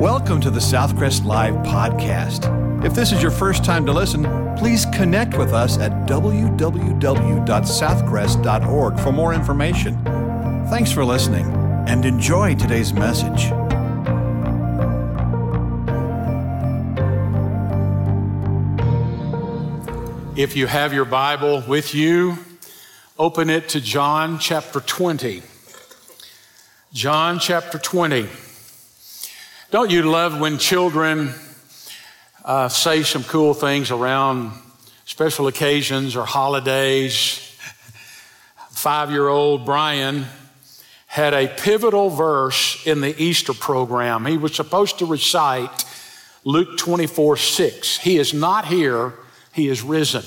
Welcome to the Southcrest Live podcast. If this is your first time to listen, please connect with us at www.southcrest.org for more information. Thanks for listening and enjoy today's message. If you have your Bible with you, open it to John chapter 20. John chapter 20. Don't you love when children uh, say some cool things around special occasions or holidays? Five year old Brian had a pivotal verse in the Easter program. He was supposed to recite Luke 24 6. He is not here, he is risen.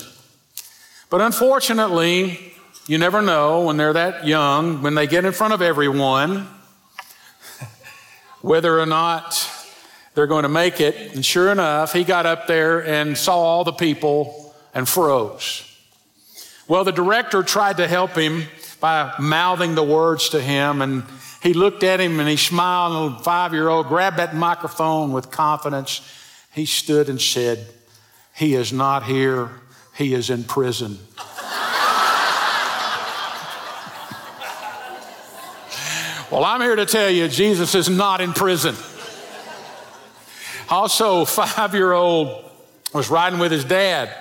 But unfortunately, you never know when they're that young, when they get in front of everyone, whether or not they're going to make it. And sure enough, he got up there and saw all the people and froze. Well, the director tried to help him by mouthing the words to him, and he looked at him and he smiled. And the five year old grabbed that microphone with confidence. He stood and said, He is not here, he is in prison. Well, I'm here to tell you, Jesus is not in prison. Also, five year old was riding with his dad,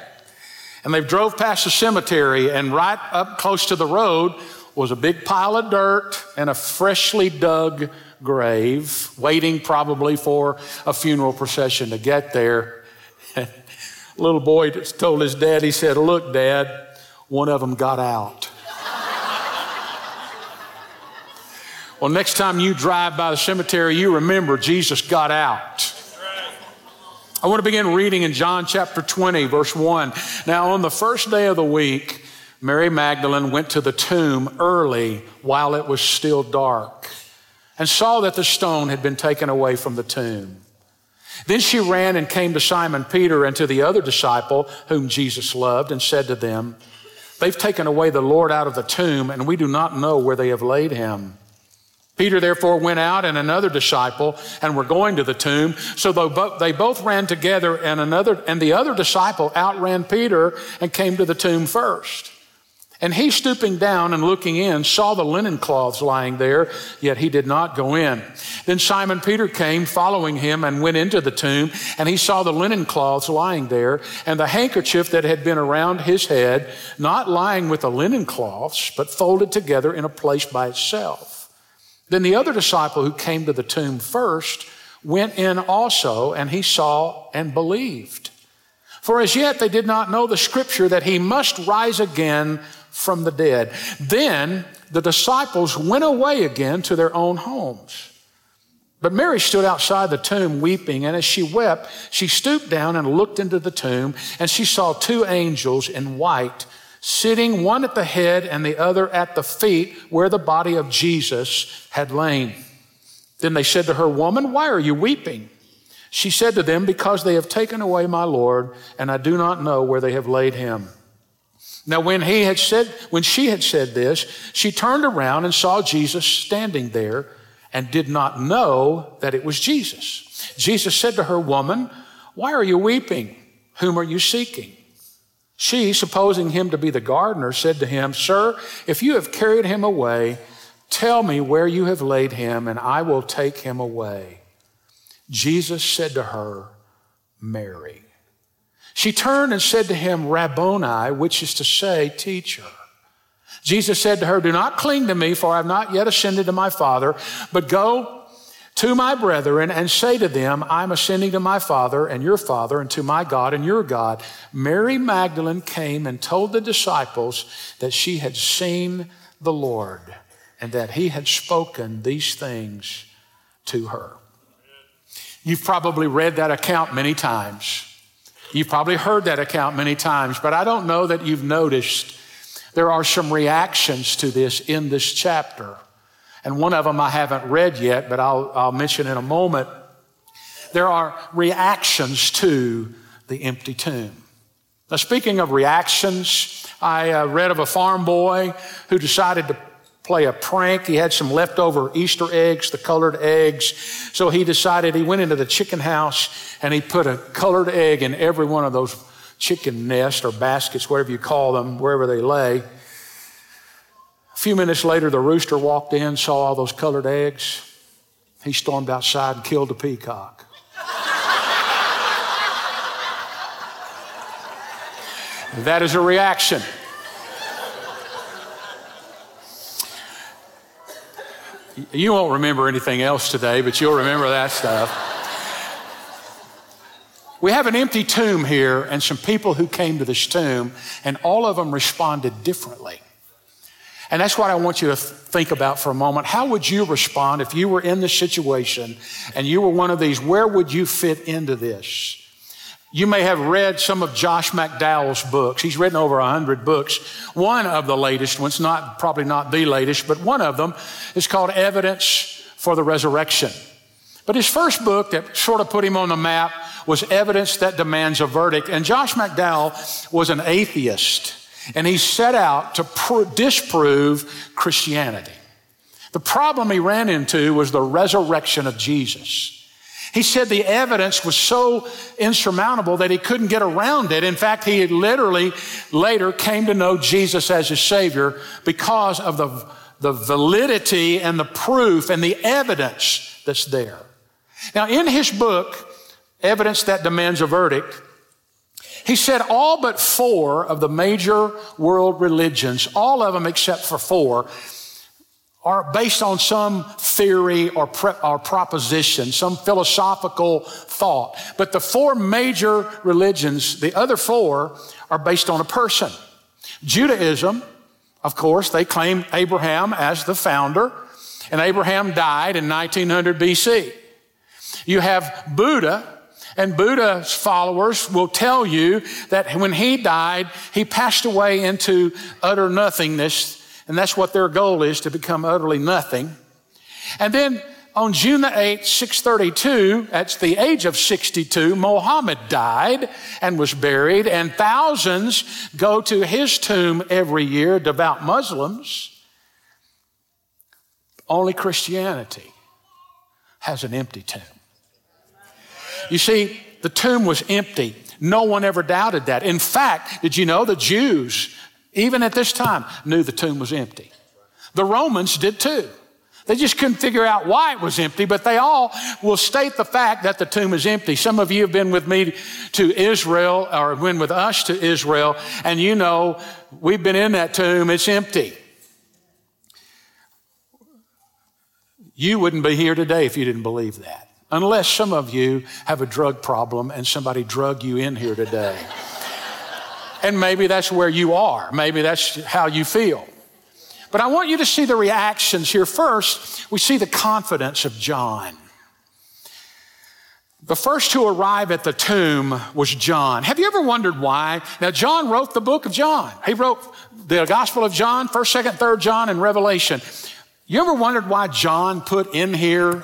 and they drove past the cemetery, and right up close to the road was a big pile of dirt and a freshly dug grave, waiting probably for a funeral procession to get there. little boy told his dad, he said, Look, dad, one of them got out. Well, next time you drive by the cemetery, you remember Jesus got out. I want to begin reading in John chapter 20, verse 1. Now, on the first day of the week, Mary Magdalene went to the tomb early while it was still dark and saw that the stone had been taken away from the tomb. Then she ran and came to Simon Peter and to the other disciple whom Jesus loved and said to them, They've taken away the Lord out of the tomb, and we do not know where they have laid him. Peter therefore went out and another disciple and were going to the tomb. So they both ran together and another, and the other disciple outran Peter and came to the tomb first. And he stooping down and looking in saw the linen cloths lying there, yet he did not go in. Then Simon Peter came following him and went into the tomb and he saw the linen cloths lying there and the handkerchief that had been around his head, not lying with the linen cloths, but folded together in a place by itself. Then the other disciple who came to the tomb first went in also, and he saw and believed. For as yet they did not know the scripture that he must rise again from the dead. Then the disciples went away again to their own homes. But Mary stood outside the tomb weeping, and as she wept, she stooped down and looked into the tomb, and she saw two angels in white sitting one at the head and the other at the feet where the body of Jesus had lain. Then they said to her, Woman, why are you weeping? She said to them, Because they have taken away my Lord, and I do not know where they have laid him. Now, when he had said, when she had said this, she turned around and saw Jesus standing there and did not know that it was Jesus. Jesus said to her, Woman, why are you weeping? Whom are you seeking? She, supposing him to be the gardener, said to him, Sir, if you have carried him away, tell me where you have laid him, and I will take him away. Jesus said to her, Mary. She turned and said to him, Rabboni, which is to say, teacher. Jesus said to her, Do not cling to me, for I have not yet ascended to my Father, but go to my brethren and say to them, I'm ascending to my Father and your Father, and to my God and your God. Mary Magdalene came and told the disciples that she had seen the Lord and that he had spoken these things to her. You've probably read that account many times. You've probably heard that account many times, but I don't know that you've noticed there are some reactions to this in this chapter. And one of them I haven't read yet, but I'll, I'll mention in a moment. There are reactions to the empty tomb. Now, speaking of reactions, I uh, read of a farm boy who decided to play a prank. He had some leftover Easter eggs, the colored eggs. So he decided he went into the chicken house and he put a colored egg in every one of those chicken nests or baskets, whatever you call them, wherever they lay. Few minutes later, the rooster walked in, saw all those colored eggs. He stormed outside and killed a peacock. that is a reaction. You won't remember anything else today, but you'll remember that stuff. We have an empty tomb here and some people who came to this tomb, and all of them responded differently. And that's what I want you to think about for a moment. How would you respond if you were in this situation and you were one of these? Where would you fit into this? You may have read some of Josh McDowell's books. He's written over a 100 books. One of the latest ones, not, probably not the latest, but one of them is called Evidence for the Resurrection. But his first book that sort of put him on the map was Evidence That Demands a Verdict. And Josh McDowell was an atheist, and he set out to pr- disprove Christianity. The problem he ran into was the resurrection of Jesus. He said the evidence was so insurmountable that he couldn't get around it. In fact, he literally later came to know Jesus as his Savior because of the, the validity and the proof and the evidence that's there. Now, in his book, Evidence That Demands a Verdict, he said all but four of the major world religions, all of them except for four, are based on some theory or, pre- or proposition, some philosophical thought. But the four major religions, the other four, are based on a person. Judaism, of course, they claim Abraham as the founder, and Abraham died in 1900 BC. You have Buddha, and Buddha's followers will tell you that when he died, he passed away into utter nothingness and that's what their goal is to become utterly nothing. And then on June the 8th, 632, at the age of 62, Mohammed died and was buried, and thousands go to his tomb every year, devout Muslims. Only Christianity has an empty tomb. You see, the tomb was empty. No one ever doubted that. In fact, did you know the Jews even at this time, knew the tomb was empty. The Romans did too. They just couldn't figure out why it was empty, but they all will state the fact that the tomb is empty. Some of you have been with me to Israel or been with us to Israel, and you know we've been in that tomb, it's empty. You wouldn't be here today if you didn't believe that. Unless some of you have a drug problem and somebody drug you in here today. And maybe that's where you are. Maybe that's how you feel. But I want you to see the reactions here. First, we see the confidence of John. The first to arrive at the tomb was John. Have you ever wondered why? Now, John wrote the book of John. He wrote the Gospel of John, 1st, 2nd, 3rd John, and Revelation. You ever wondered why John put in here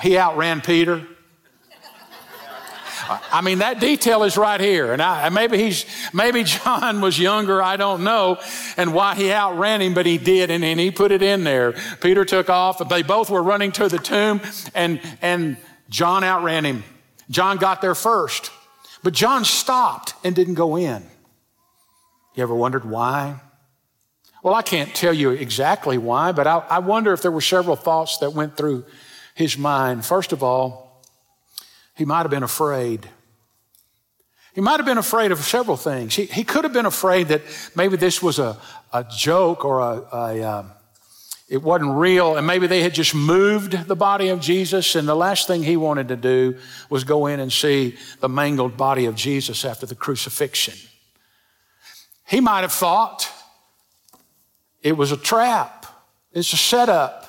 he outran Peter? I mean, that detail is right here. And I, maybe he's, maybe John was younger, I don't know, and why he outran him, but he did, and, and he put it in there. Peter took off, they both were running to the tomb, and, and John outran him. John got there first, but John stopped and didn't go in. You ever wondered why? Well, I can't tell you exactly why, but I, I wonder if there were several thoughts that went through his mind. First of all, he might have been afraid. He might have been afraid of several things. He, he could have been afraid that maybe this was a, a joke or a, a um, it wasn't real, and maybe they had just moved the body of Jesus, and the last thing he wanted to do was go in and see the mangled body of Jesus after the crucifixion. He might have thought it was a trap, it's a setup.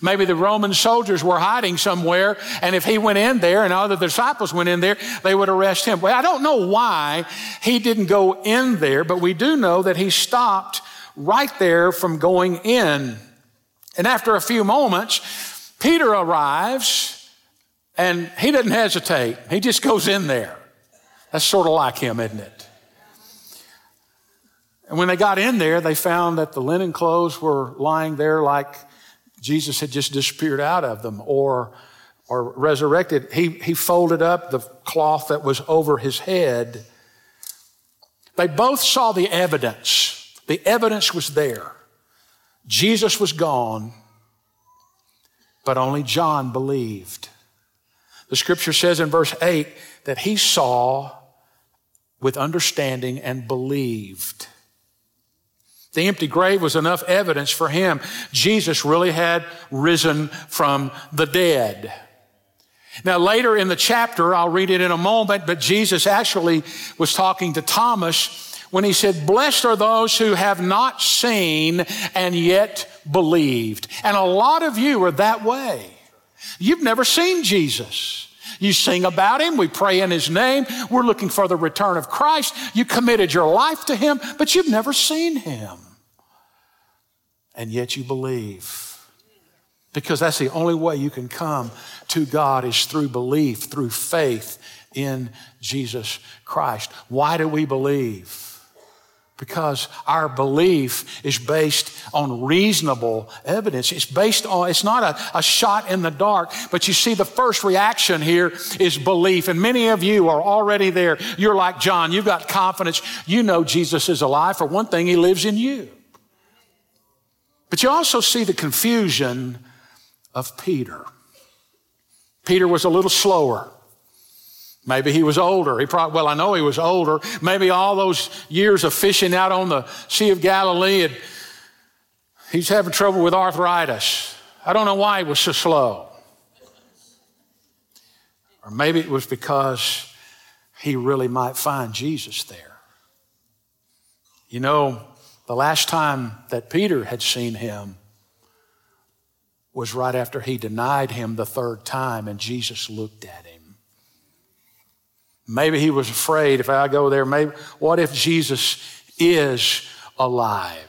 Maybe the Roman soldiers were hiding somewhere, and if he went in there and the disciples went in there, they would arrest him. Well, I don't know why he didn't go in there, but we do know that he stopped right there from going in. And after a few moments, Peter arrives, and he doesn't hesitate. He just goes in there. That's sort of like him, isn't it? And when they got in there, they found that the linen clothes were lying there like Jesus had just disappeared out of them or, or resurrected. He, he folded up the cloth that was over his head. They both saw the evidence. The evidence was there. Jesus was gone, but only John believed. The scripture says in verse 8 that he saw with understanding and believed. The empty grave was enough evidence for him. Jesus really had risen from the dead. Now, later in the chapter, I'll read it in a moment, but Jesus actually was talking to Thomas when he said, Blessed are those who have not seen and yet believed. And a lot of you are that way. You've never seen Jesus. You sing about him. We pray in his name. We're looking for the return of Christ. You committed your life to him, but you've never seen him. And yet you believe. Because that's the only way you can come to God is through belief, through faith in Jesus Christ. Why do we believe? Because our belief is based on reasonable evidence. It's based on, it's not a, a, shot in the dark, but you see the first reaction here is belief. And many of you are already there. You're like John. You've got confidence. You know Jesus is alive. For one thing, he lives in you. But you also see the confusion of Peter. Peter was a little slower. Maybe he was older. He probably, well, I know he was older. Maybe all those years of fishing out on the Sea of Galilee, and he's having trouble with arthritis. I don't know why he was so slow. Or maybe it was because he really might find Jesus there. You know, the last time that Peter had seen him was right after he denied him the third time, and Jesus looked at him. Maybe he was afraid if I go there, maybe, what if Jesus is alive?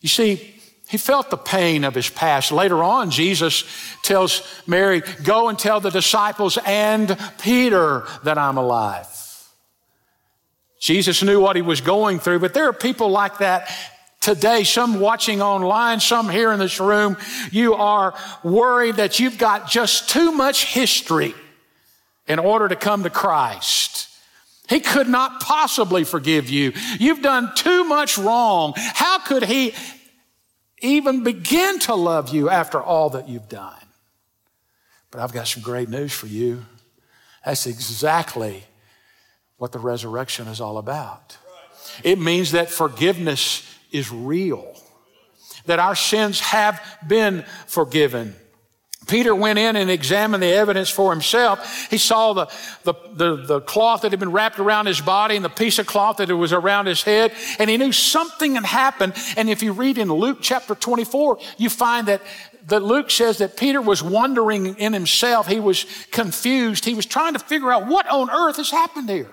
You see, he felt the pain of his past. Later on, Jesus tells Mary, Go and tell the disciples and Peter that I'm alive. Jesus knew what he was going through, but there are people like that today, some watching online, some here in this room. You are worried that you've got just too much history in order to come to Christ. He could not possibly forgive you. You've done too much wrong. How could He even begin to love you after all that you've done? But I've got some great news for you. That's exactly what the resurrection is all about. It means that forgiveness is real, that our sins have been forgiven. Peter went in and examined the evidence for himself. He saw the, the, the, the, cloth that had been wrapped around his body and the piece of cloth that was around his head, and he knew something had happened. And if you read in Luke chapter 24, you find that, that Luke says that Peter was wondering in himself. He was confused. He was trying to figure out what on earth has happened here.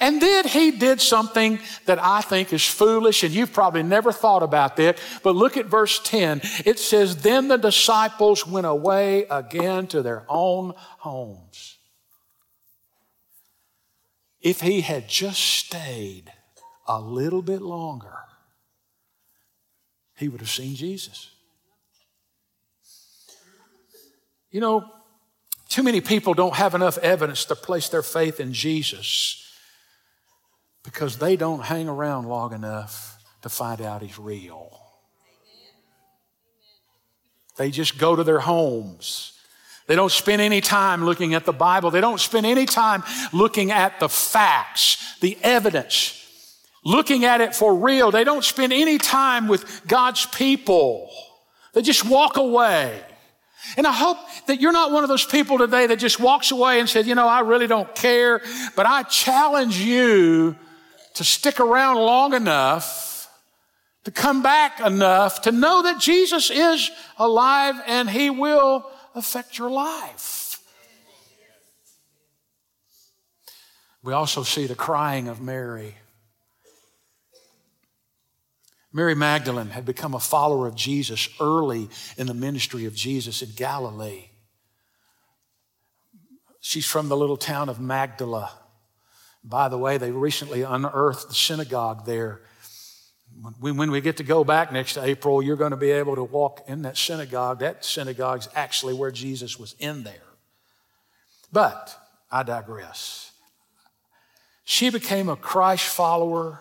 And then he did something that I think is foolish, and you've probably never thought about that. But look at verse 10. It says, Then the disciples went away again to their own homes. If he had just stayed a little bit longer, he would have seen Jesus. You know, too many people don't have enough evidence to place their faith in Jesus because they don't hang around long enough to find out he's real. They just go to their homes. They don't spend any time looking at the Bible. They don't spend any time looking at the facts, the evidence, looking at it for real. They don't spend any time with God's people. They just walk away. And I hope that you're not one of those people today that just walks away and says, you know, I really don't care, but I challenge you to stick around long enough, to come back enough to know that Jesus is alive and he will affect your life. We also see the crying of Mary. Mary Magdalene had become a follower of Jesus early in the ministry of Jesus in Galilee. She's from the little town of Magdala. By the way, they recently unearthed the synagogue there. When we get to go back next April, you're going to be able to walk in that synagogue. That synagogue is actually where Jesus was in there. But I digress. She became a Christ follower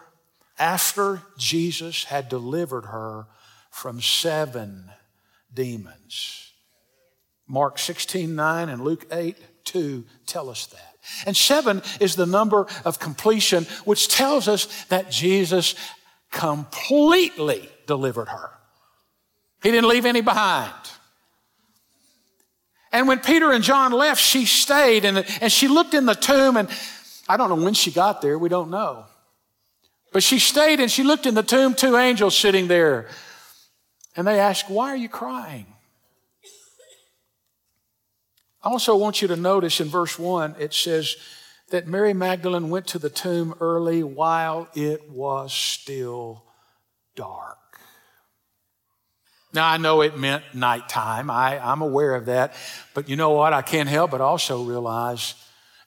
after Jesus had delivered her from seven demons. Mark 16, 9 and Luke 8, 2 tell us that. And seven is the number of completion, which tells us that Jesus completely delivered her. He didn't leave any behind. And when Peter and John left, she stayed and, and she looked in the tomb, and I don't know when she got there, we don't know. But she stayed and she looked in the tomb, two angels sitting there. And they asked, Why are you crying? I also want you to notice in verse 1, it says that Mary Magdalene went to the tomb early while it was still dark. Now, I know it meant nighttime. I, I'm aware of that. But you know what? I can't help but also realize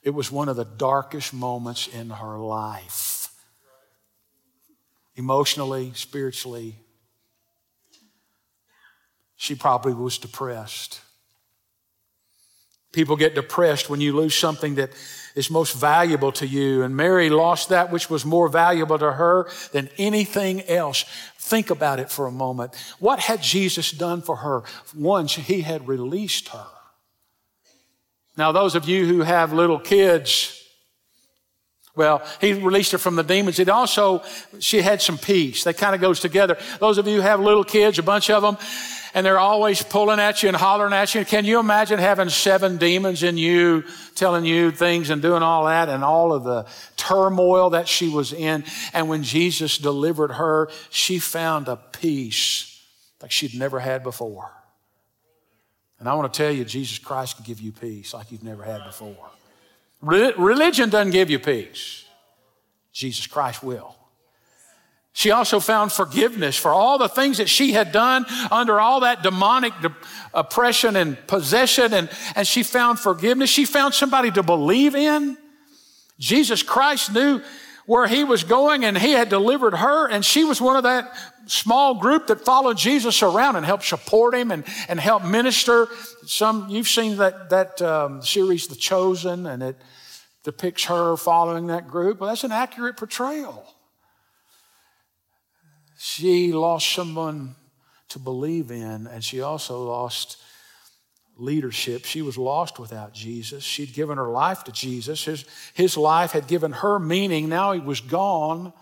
it was one of the darkest moments in her life. Emotionally, spiritually, she probably was depressed. People get depressed when you lose something that is most valuable to you. And Mary lost that which was more valuable to her than anything else. Think about it for a moment. What had Jesus done for her? Once he had released her. Now, those of you who have little kids, well, he released her from the demons. It also, she had some peace. That kind of goes together. Those of you who have little kids, a bunch of them, and they're always pulling at you and hollering at you. Can you imagine having seven demons in you telling you things and doing all that and all of the turmoil that she was in? And when Jesus delivered her, she found a peace like she'd never had before. And I want to tell you, Jesus Christ can give you peace like you've never had before. Religion doesn't give you peace. Jesus Christ will. She also found forgiveness for all the things that she had done under all that demonic oppression and possession, and, and she found forgiveness. She found somebody to believe in. Jesus Christ knew where he was going, and he had delivered her, and she was one of that small group that followed Jesus around and helped support him and, and help minister. Some you've seen that that um, series, The Chosen, and it depicts her following that group. Well, that's an accurate portrayal. She lost someone to believe in, and she also lost leadership. She was lost without Jesus. She'd given her life to Jesus. His, his life had given her meaning. Now he was gone.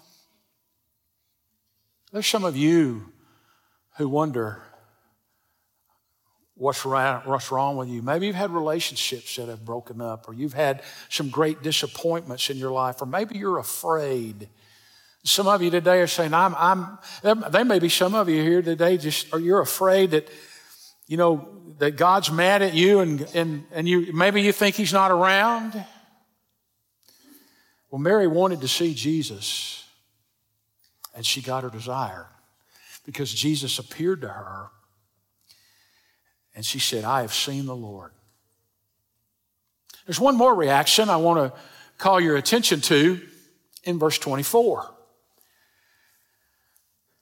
There's some of you who wonder what's, what's wrong with you. Maybe you've had relationships that have broken up, or you've had some great disappointments in your life, or maybe you're afraid some of you today are saying, I'm, I'm, there may be some of you here today just, or you're afraid that, you know, that God's mad at you and, and, and you, maybe you think he's not around. Well, Mary wanted to see Jesus and she got her desire because Jesus appeared to her and she said, I have seen the Lord. There's one more reaction I want to call your attention to in verse 24.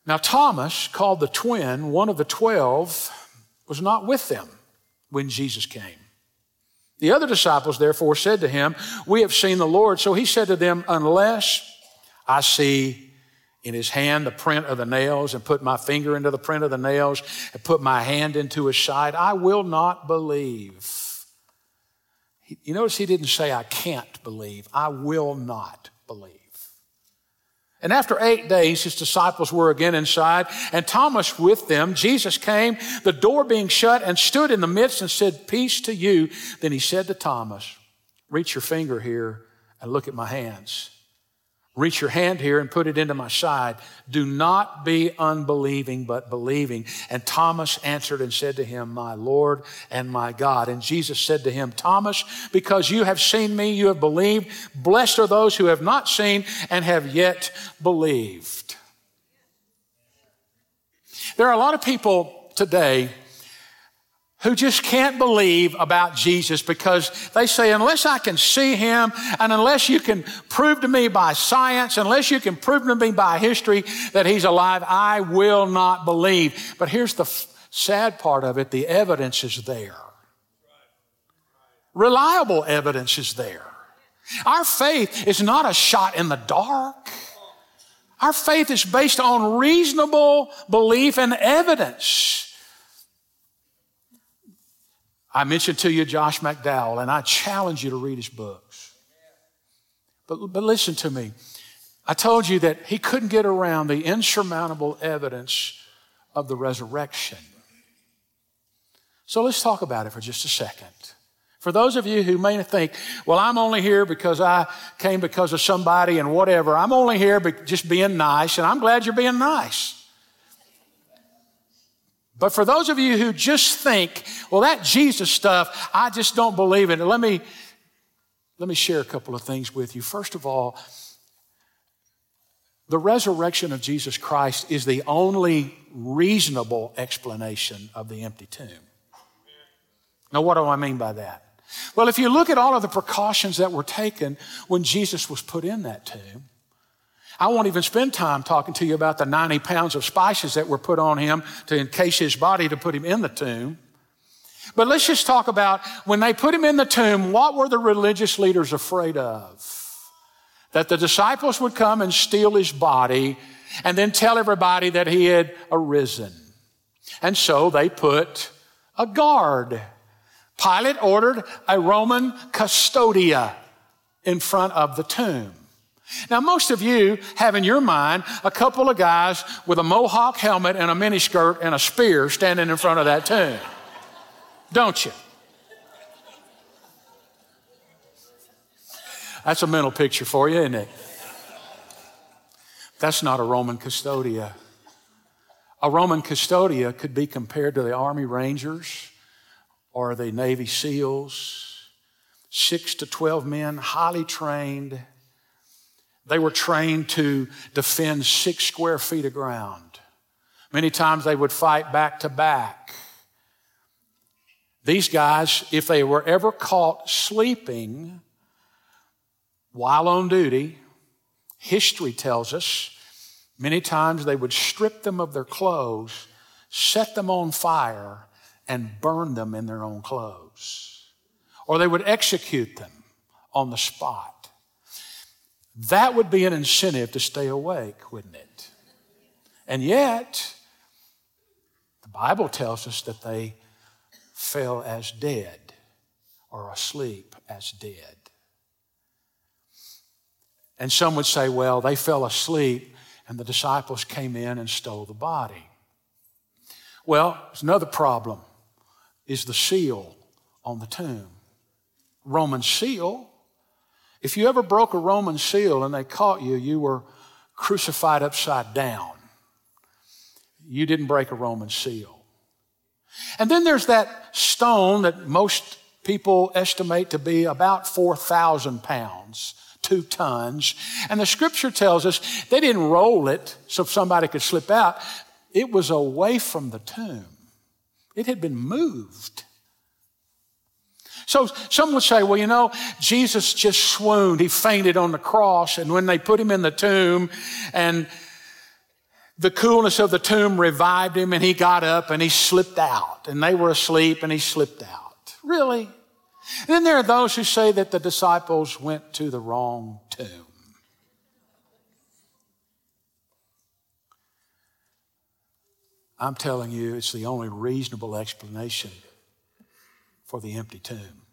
Now, Thomas, called the twin, one of the twelve, was not with them when Jesus came. The other disciples therefore said to him, We have seen the Lord. So he said to them, Unless I see in his hand the print of the nails and put my finger into the print of the nails and put my hand into his side, I will not believe. You notice he didn't say, I can't believe. I will not believe. And after eight days, his disciples were again inside, and Thomas with them. Jesus came, the door being shut, and stood in the midst and said, Peace to you. Then he said to Thomas, Reach your finger here and look at my hands. Reach your hand here and put it into my side. Do not be unbelieving, but believing. And Thomas answered and said to him, My Lord and my God. And Jesus said to him, Thomas, because you have seen me, you have believed. Blessed are those who have not seen and have yet believed. There are a lot of people today who just can't believe about Jesus because they say, unless I can see him and unless you can prove to me by science, unless you can prove to me by history that he's alive, I will not believe. But here's the f- sad part of it the evidence is there. Reliable evidence is there. Our faith is not a shot in the dark. Our faith is based on reasonable belief and evidence. I mentioned to you Josh McDowell, and I challenge you to read his books. But, but listen to me. I told you that he couldn't get around the insurmountable evidence of the resurrection. So let's talk about it for just a second. For those of you who may think, well, I'm only here because I came because of somebody and whatever, I'm only here just being nice, and I'm glad you're being nice. But for those of you who just think, well, that Jesus stuff, I just don't believe in it. Let me, let me share a couple of things with you. First of all, the resurrection of Jesus Christ is the only reasonable explanation of the empty tomb. Now, what do I mean by that? Well, if you look at all of the precautions that were taken when Jesus was put in that tomb, I won't even spend time talking to you about the 90 pounds of spices that were put on him to encase his body to put him in the tomb. But let's just talk about when they put him in the tomb, what were the religious leaders afraid of? That the disciples would come and steal his body and then tell everybody that he had arisen. And so they put a guard. Pilate ordered a Roman custodia in front of the tomb. Now, most of you have in your mind a couple of guys with a mohawk helmet and a miniskirt and a spear standing in front of that tomb. Don't you? That's a mental picture for you, isn't it? That's not a Roman custodia. A Roman custodia could be compared to the Army Rangers or the Navy SEALs, six to 12 men, highly trained they were trained to defend six square feet of ground. Many times they would fight back to back. These guys, if they were ever caught sleeping while on duty, history tells us many times they would strip them of their clothes, set them on fire, and burn them in their own clothes. Or they would execute them on the spot. That would be an incentive to stay awake, wouldn't it? And yet, the Bible tells us that they fell as dead or asleep as dead. And some would say, well, they fell asleep and the disciples came in and stole the body. Well, there's another problem is the seal on the tomb. Roman seal if you ever broke a Roman seal and they caught you, you were crucified upside down. You didn't break a Roman seal. And then there's that stone that most people estimate to be about 4,000 pounds, two tons. And the scripture tells us they didn't roll it so somebody could slip out. It was away from the tomb. It had been moved. So some would say, well, you know, Jesus just swooned. He fainted on the cross. And when they put him in the tomb and the coolness of the tomb revived him and he got up and he slipped out. And they were asleep and he slipped out. Really? And then there are those who say that the disciples went to the wrong tomb. I'm telling you, it's the only reasonable explanation for the empty tomb.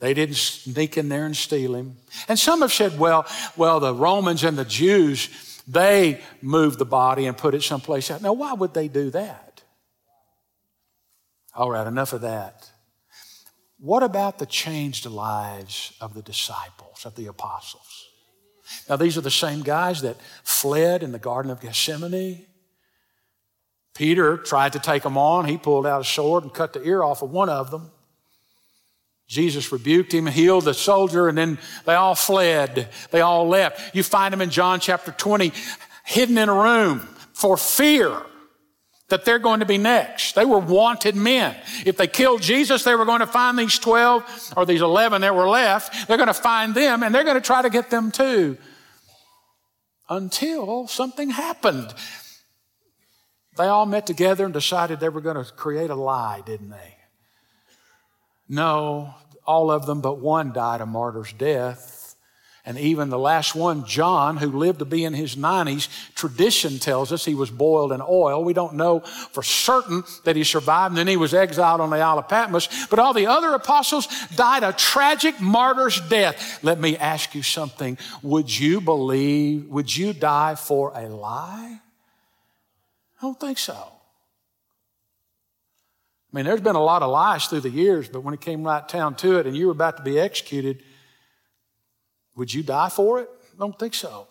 They didn't sneak in there and steal him. And some have said, well, well, the Romans and the Jews, they moved the body and put it someplace else. Now, why would they do that? All right, enough of that. What about the changed lives of the disciples, of the apostles? Now, these are the same guys that fled in the Garden of Gethsemane. Peter tried to take them on. He pulled out a sword and cut the ear off of one of them. Jesus rebuked him, and healed the soldier, and then they all fled. They all left. You find them in John chapter 20, hidden in a room for fear that they're going to be next. They were wanted men. If they killed Jesus, they were going to find these 12 or these 11 that were left. They're going to find them and they're going to try to get them too. Until something happened. They all met together and decided they were going to create a lie, didn't they? No, all of them but one died a martyr's death. And even the last one, John, who lived to be in his 90s, tradition tells us he was boiled in oil. We don't know for certain that he survived, and then he was exiled on the Isle of Patmos. But all the other apostles died a tragic martyr's death. Let me ask you something. Would you believe, would you die for a lie? I don't think so. I mean, there's been a lot of lies through the years, but when it came right down to it and you were about to be executed, would you die for it? I don't think so.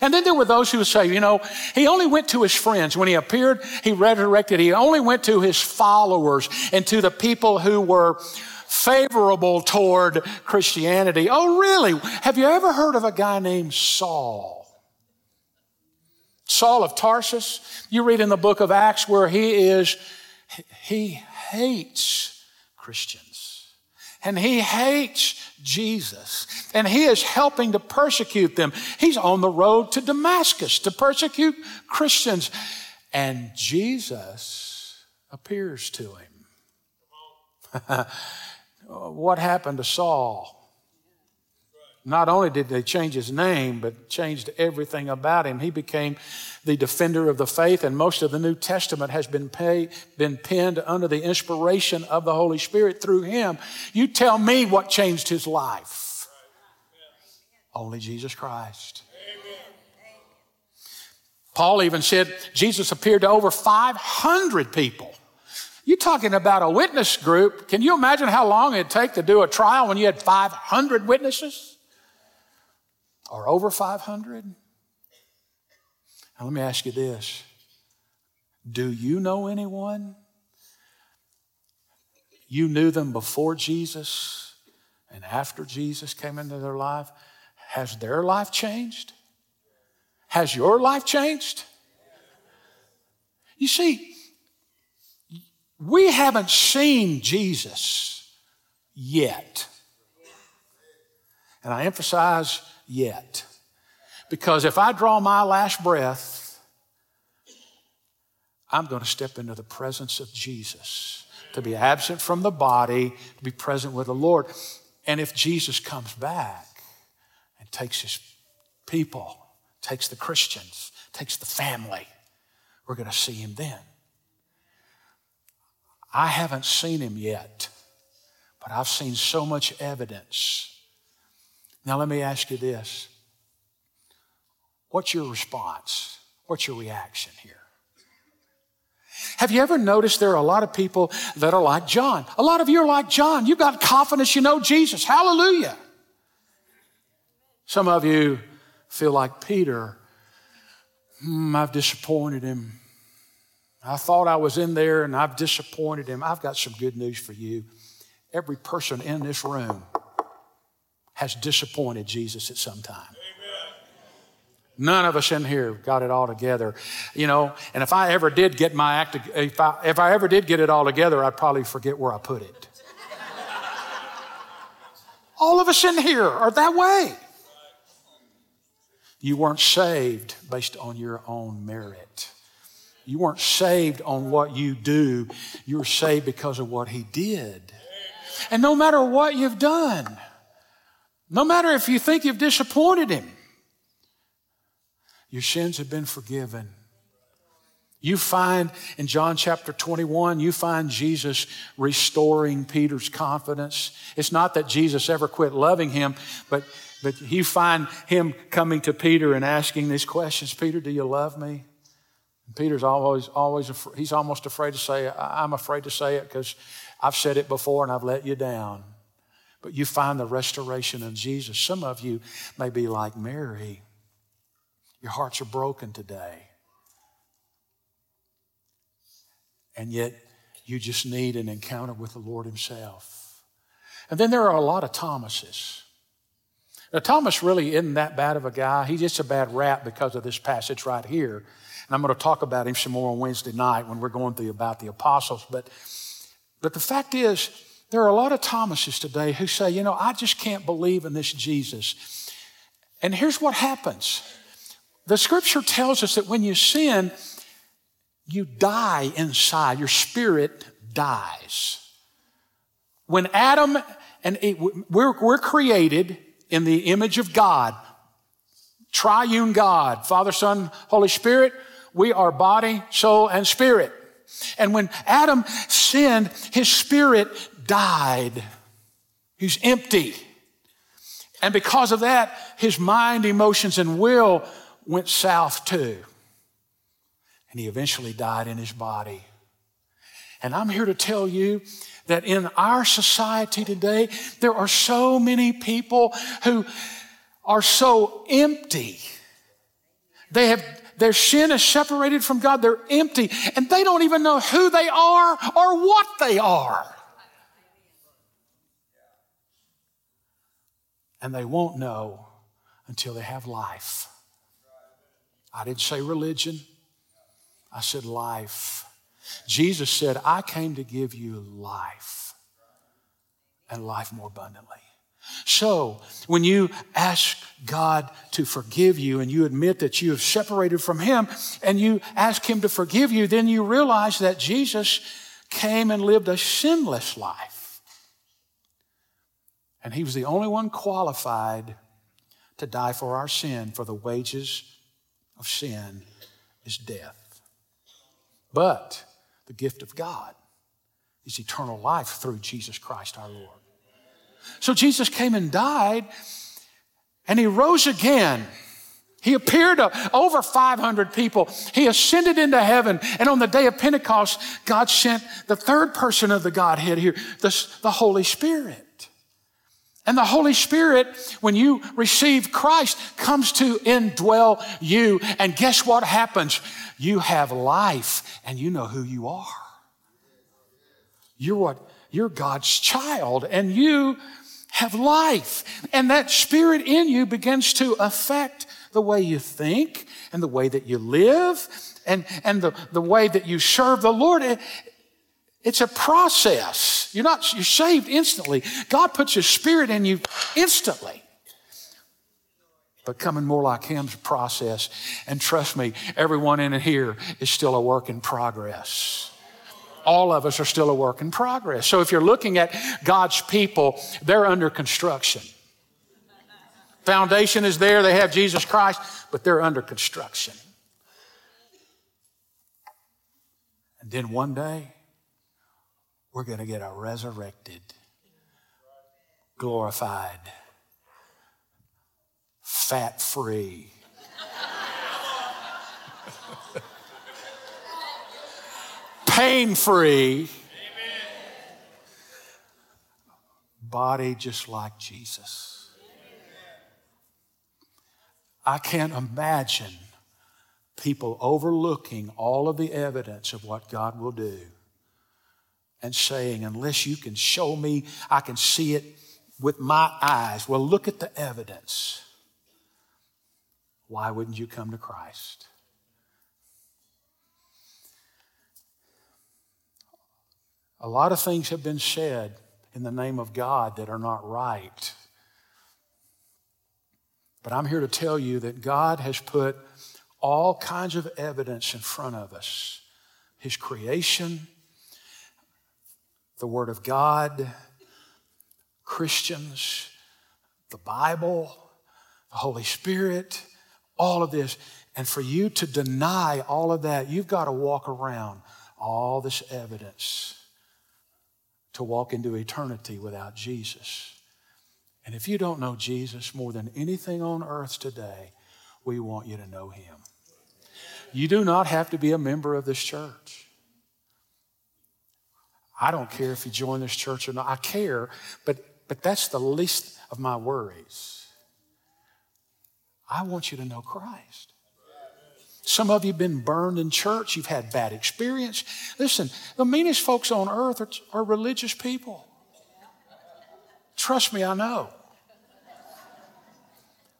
And then there were those who would say, you know, he only went to his friends. When he appeared, he resurrected. He only went to his followers and to the people who were favorable toward Christianity. Oh, really? Have you ever heard of a guy named Saul? Saul of Tarsus. You read in the book of Acts where he is, he hates Christians. And he hates Jesus. And he is helping to persecute them. He's on the road to Damascus to persecute Christians. And Jesus appears to him. what happened to Saul? Not only did they change his name, but changed everything about him. He became the defender of the faith, and most of the New Testament has been, pay, been penned under the inspiration of the Holy Spirit through him. You tell me what changed his life. Only Jesus Christ. Paul even said Jesus appeared to over 500 people. You're talking about a witness group. Can you imagine how long it'd take to do a trial when you had 500 witnesses? Or over 500? Now, let me ask you this Do you know anyone? You knew them before Jesus and after Jesus came into their life. Has their life changed? Has your life changed? You see, we haven't seen Jesus yet. And I emphasize yet. Because if I draw my last breath, I'm going to step into the presence of Jesus, to be absent from the body, to be present with the Lord. And if Jesus comes back and takes his people, takes the Christians, takes the family, we're going to see him then. I haven't seen him yet, but I've seen so much evidence now, let me ask you this What's your response? What's your reaction here? Have you ever noticed there are a lot of people that are like John? A lot of you are like John. You've got confidence you know Jesus. Hallelujah. Some of you feel like Peter. Hmm, I've disappointed him. I thought I was in there and I've disappointed him. I've got some good news for you. Every person in this room has disappointed Jesus at some time. None of us in here got it all together, you know. And if I ever did get my act, if I, if I ever did get it all together, I'd probably forget where I put it. all of us in here are that way. You weren't saved based on your own merit. You weren't saved on what you do. You were saved because of what He did. And no matter what you've done, no matter if you think you've disappointed him, your sins have been forgiven. You find in John chapter 21, you find Jesus restoring Peter's confidence. It's not that Jesus ever quit loving him, but, but you find him coming to Peter and asking these questions Peter, do you love me? And Peter's always, always, he's almost afraid to say it. I'm afraid to say it because I've said it before and I've let you down but you find the restoration of Jesus. Some of you may be like Mary. Your hearts are broken today. And yet, you just need an encounter with the Lord Himself. And then there are a lot of Thomases. Now, Thomas really isn't that bad of a guy. He's just a bad rap because of this passage right here. And I'm going to talk about him some more on Wednesday night when we're going through about the apostles. But, but the fact is, there are a lot of Thomases today who say, you know, I just can't believe in this Jesus. And here's what happens the scripture tells us that when you sin, you die inside, your spirit dies. When Adam and Eve, we're, we're created in the image of God, triune God, Father, Son, Holy Spirit, we are body, soul, and spirit. And when Adam sinned, his spirit died. He's empty. And because of that, his mind, emotions, and will went south too. And he eventually died in his body. And I'm here to tell you that in our society today, there are so many people who are so empty. They have, their sin is separated from God. They're empty and they don't even know who they are or what they are. And they won't know until they have life. I didn't say religion, I said life. Jesus said, I came to give you life and life more abundantly. So, when you ask God to forgive you and you admit that you have separated from Him and you ask Him to forgive you, then you realize that Jesus came and lived a sinless life. And He was the only one qualified to die for our sin, for the wages of sin is death. But the gift of God is eternal life through Jesus Christ our Lord. So Jesus came and died, and he rose again. He appeared to over 500 people. He ascended into heaven. And on the day of Pentecost, God sent the third person of the Godhead here, the, the Holy Spirit. And the Holy Spirit, when you receive Christ, comes to indwell you. And guess what happens? You have life and you know who you are. You're what? You're God's child and you have life. And that spirit in you begins to affect the way you think and the way that you live and, and the, the way that you serve the Lord. It's a process. You're not, you're saved instantly. God puts His Spirit in you instantly. Becoming more like Him's a process. And trust me, everyone in here is still a work in progress. All of us are still a work in progress. So if you're looking at God's people, they're under construction. Foundation is there, they have Jesus Christ, but they're under construction. And then one day, we're going to get a resurrected, glorified, fat free, pain free body just like Jesus. I can't imagine people overlooking all of the evidence of what God will do and saying, unless you can show me, I can see it with my eyes. Well, look at the evidence. Why wouldn't you come to Christ? A lot of things have been said in the name of God that are not right. But I'm here to tell you that God has put all kinds of evidence in front of us His creation, the Word of God, Christians, the Bible, the Holy Spirit, all of this. And for you to deny all of that, you've got to walk around all this evidence to walk into eternity without Jesus. And if you don't know Jesus more than anything on earth today, we want you to know him. You do not have to be a member of this church. I don't care if you join this church or not. I care, but, but that's the least of my worries. I want you to know Christ. Some of you have been burned in church. You've had bad experience. Listen, the meanest folks on earth are, are religious people. Trust me, I know.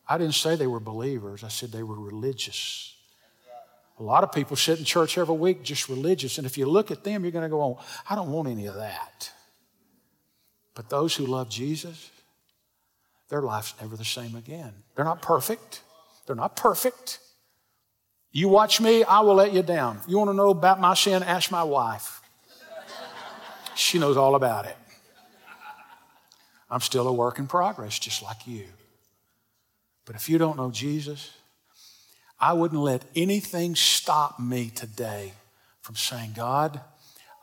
I didn't say they were believers. I said they were religious. A lot of people sit in church every week just religious, and if you look at them, you're going to go, oh, I don't want any of that. But those who love Jesus, their life's never the same again. They're not perfect. They're not perfect. You watch me, I will let you down. You want to know about my sin? Ask my wife. She knows all about it. I'm still a work in progress, just like you. But if you don't know Jesus, I wouldn't let anything stop me today from saying, God,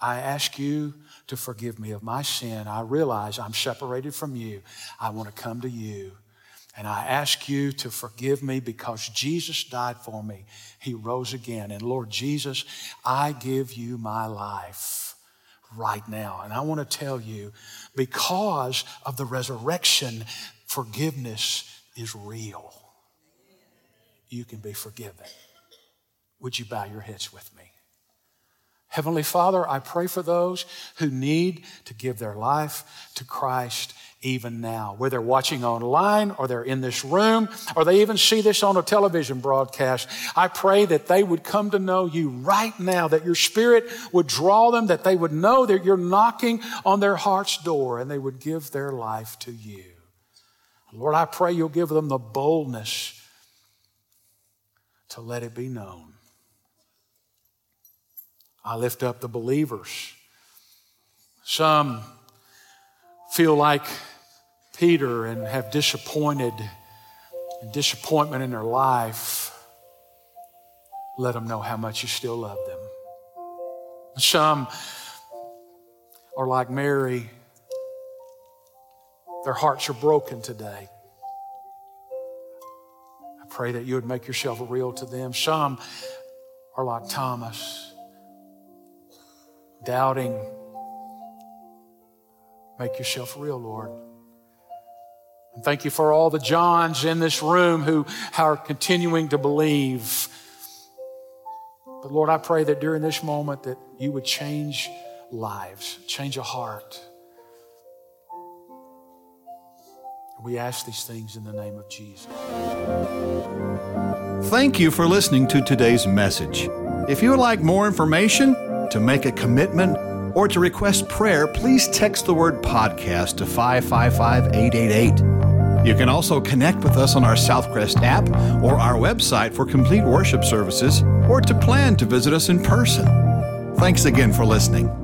I ask you to forgive me of my sin. I realize I'm separated from you. I want to come to you. And I ask you to forgive me because Jesus died for me. He rose again. And Lord Jesus, I give you my life right now. And I want to tell you, because of the resurrection, forgiveness is real. You can be forgiven. Would you bow your heads with me? Heavenly Father, I pray for those who need to give their life to Christ even now, whether they're watching online or they're in this room or they even see this on a television broadcast. I pray that they would come to know you right now, that your spirit would draw them, that they would know that you're knocking on their heart's door and they would give their life to you. Lord, I pray you'll give them the boldness to let it be known I lift up the believers. Some feel like Peter and have disappointed disappointment in their life. Let them know how much you still love them. Some are like Mary. Their hearts are broken today. Pray that you would make yourself real to them. Some are like Thomas doubting. Make yourself real, Lord. And thank you for all the Johns in this room who are continuing to believe. But Lord, I pray that during this moment that you would change lives, change a heart. We ask these things in the name of Jesus. Thank you for listening to today's message. If you would like more information, to make a commitment, or to request prayer, please text the word podcast to 555 888. You can also connect with us on our Southcrest app or our website for complete worship services or to plan to visit us in person. Thanks again for listening.